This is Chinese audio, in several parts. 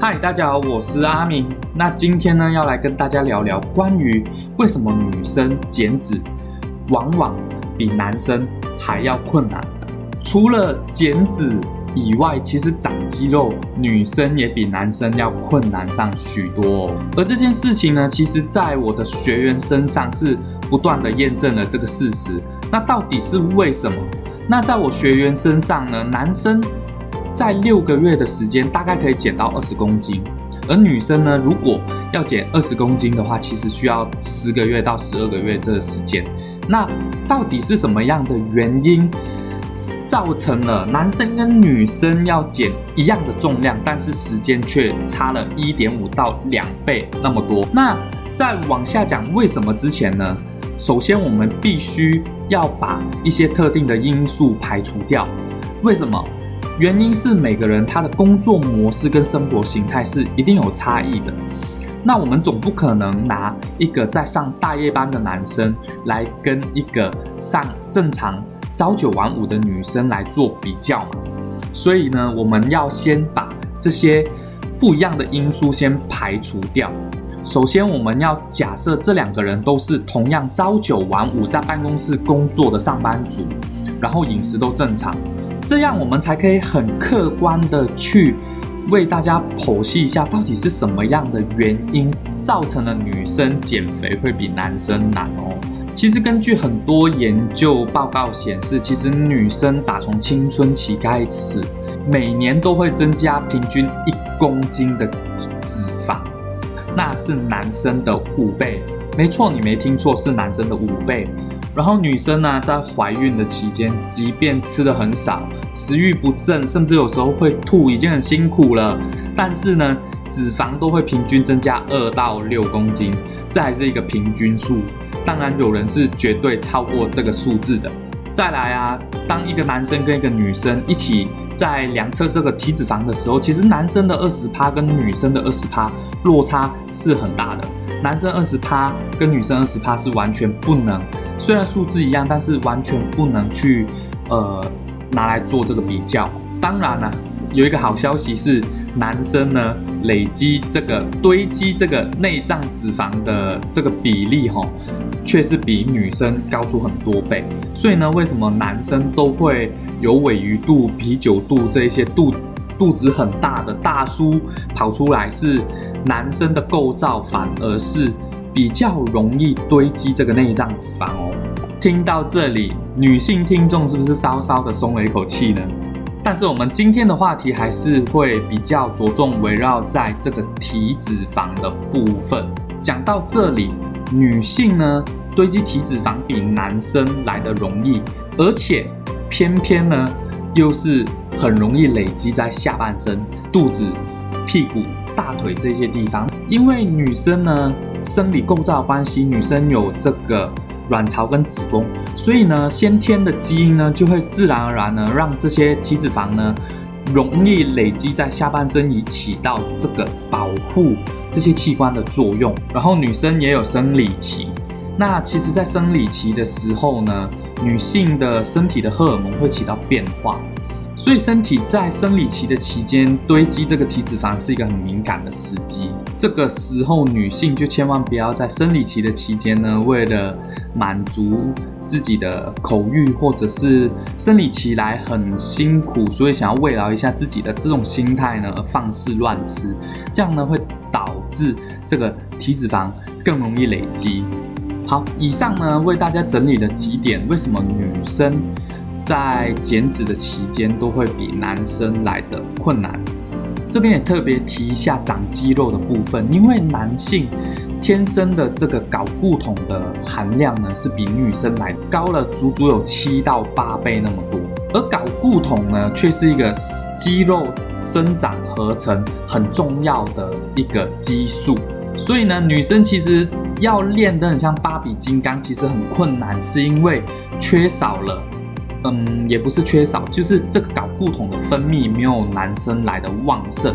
嗨，大家好，我是阿明。那今天呢，要来跟大家聊聊关于为什么女生减脂往往比男生还要困难。除了减脂以外，其实长肌肉，女生也比男生要困难上许多哦。而这件事情呢，其实在我的学员身上是不断的验证了这个事实。那到底是为什么？那在我学员身上呢，男生在六个月的时间大概可以减到二十公斤，而女生呢，如果要减二十公斤的话，其实需要十个月到十二个月这个时间。那到底是什么样的原因？造成了男生跟女生要减一样的重量，但是时间却差了一点五到两倍那么多。那在往下讲为什么之前呢？首先我们必须要把一些特定的因素排除掉。为什么？原因是每个人他的工作模式跟生活形态是一定有差异的。那我们总不可能拿一个在上大夜班的男生来跟一个上正常。朝九晚五的女生来做比较嘛，所以呢，我们要先把这些不一样的因素先排除掉。首先，我们要假设这两个人都是同样朝九晚五在办公室工作的上班族，然后饮食都正常，这样我们才可以很客观的去为大家剖析一下，到底是什么样的原因造成了女生减肥会比男生难哦。其实根据很多研究报告显示，其实女生打从青春期开始，每年都会增加平均一公斤的脂肪，那是男生的五倍。没错，你没听错，是男生的五倍。然后女生呢，在怀孕的期间，即便吃的很少，食欲不振，甚至有时候会吐，已经很辛苦了，但是呢，脂肪都会平均增加二到六公斤，这还是一个平均数。当然，有人是绝对超过这个数字的。再来啊，当一个男生跟一个女生一起在量测这个体脂肪的时候，其实男生的二十趴跟女生的二十趴落差是很大的。男生二十趴跟女生二十趴是完全不能，虽然数字一样，但是完全不能去呃拿来做这个比较。当然了，有一个好消息是，男生呢。累积这个堆积这个内脏脂肪的这个比例哈，却是比女生高出很多倍。所以呢，为什么男生都会有尾鱼肚、啤酒肚这一些肚肚子很大的大叔跑出来？是男生的构造反而是比较容易堆积这个内脏脂肪哦。听到这里，女性听众是不是稍稍的松了一口气呢？但是我们今天的话题还是会比较着重围绕在这个体脂肪的部分。讲到这里，女性呢堆积体脂肪比男生来的容易，而且偏偏呢又是很容易累积在下半身、肚子、屁股、大腿这些地方。因为女生呢生理构造关系，女生有这个。卵巢跟子宫，所以呢，先天的基因呢，就会自然而然呢，让这些体脂肪呢，容易累积在下半身，以起到这个保护这些器官的作用。然后女生也有生理期，那其实，在生理期的时候呢，女性的身体的荷尔蒙会起到变化。所以，身体在生理期的期间堆积这个体脂肪是一个很敏感的时机。这个时候，女性就千万不要在生理期的期间呢，为了满足自己的口欲，或者是生理期来很辛苦，所以想要慰劳一下自己的这种心态呢，而放肆乱吃，这样呢会导致这个体脂肪更容易累积。好，以上呢为大家整理了几点，为什么女生？在减脂的期间都会比男生来的困难。这边也特别提一下长肌肉的部分，因为男性天生的这个睾固酮的含量呢是比女生来高了足足有七到八倍那么多，而睾固酮呢却是一个肌肉生长合成很重要的一个激素，所以呢女生其实要练得很像芭比金刚，其实很困难，是因为缺少了。嗯，也不是缺少，就是这个睾固酮的分泌没有男生来的旺盛，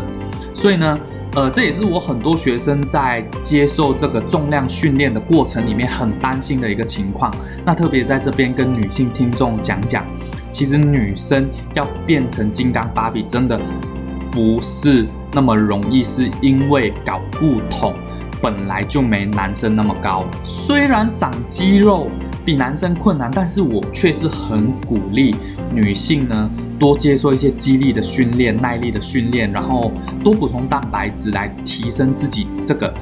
所以呢，呃，这也是我很多学生在接受这个重量训练的过程里面很担心的一个情况。那特别在这边跟女性听众讲讲，其实女生要变成金刚芭比真的不是那么容易，是因为睾固酮本来就没男生那么高。虽然长肌肉比男生困难，但是我却是很鼓励女性呢多接受一些肌力的训练、耐力的训练，然后多补充蛋白质来提升自己这个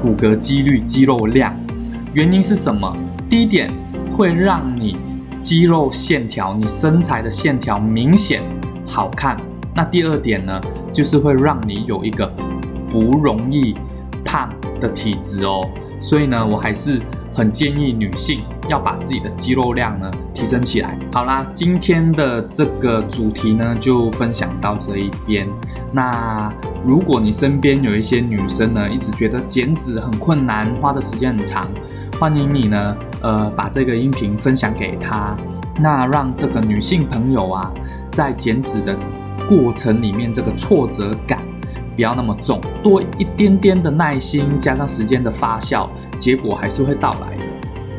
骨骼肌率、肌肉量。原因是什么？第一点会让你肌肉线条、你身材的线条明显好看。那第二点呢，就是会让你有一个不容易胖的体质哦。所以呢，我还是很建议女性要把自己的肌肉量呢提升起来。好啦，今天的这个主题呢就分享到这一边。那如果你身边有一些女生呢，一直觉得减脂很困难，花的时间很长，欢迎你呢，呃，把这个音频分享给她，那让这个女性朋友啊，在减脂的过程里面，这个挫折感不要那么重，多一点点的耐心，加上时间的发酵，结果还是会到来的。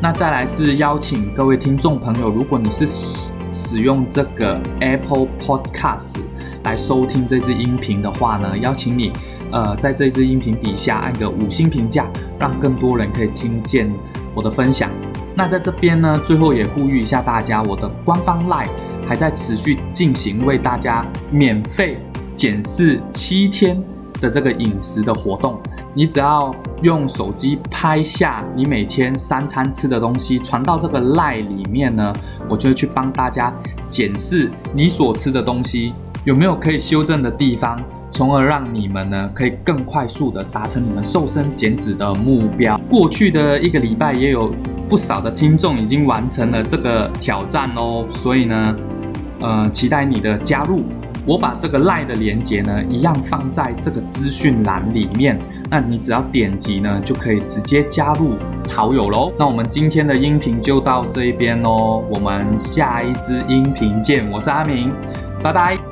那再来是邀请各位听众朋友，如果你是使使用这个 Apple Podcast 来收听这支音频的话呢，邀请你呃在这支音频底下按个五星评价，让更多人可以听见我的分享。那在这边呢，最后也呼吁一下大家，我的官方 Line 还在持续进行为大家免费检视七天的这个饮食的活动。你只要用手机拍下你每天三餐吃的东西，传到这个 Line 里面呢，我就会去帮大家检视你所吃的东西有没有可以修正的地方，从而让你们呢可以更快速的达成你们瘦身减脂的目标。过去的一个礼拜也有不少的听众已经完成了这个挑战哦，所以呢，呃，期待你的加入。我把这个赖的连接呢，一样放在这个资讯栏里面。那你只要点击呢，就可以直接加入好友喽。那我们今天的音频就到这一边喽，我们下一支音频见。我是阿明，拜拜。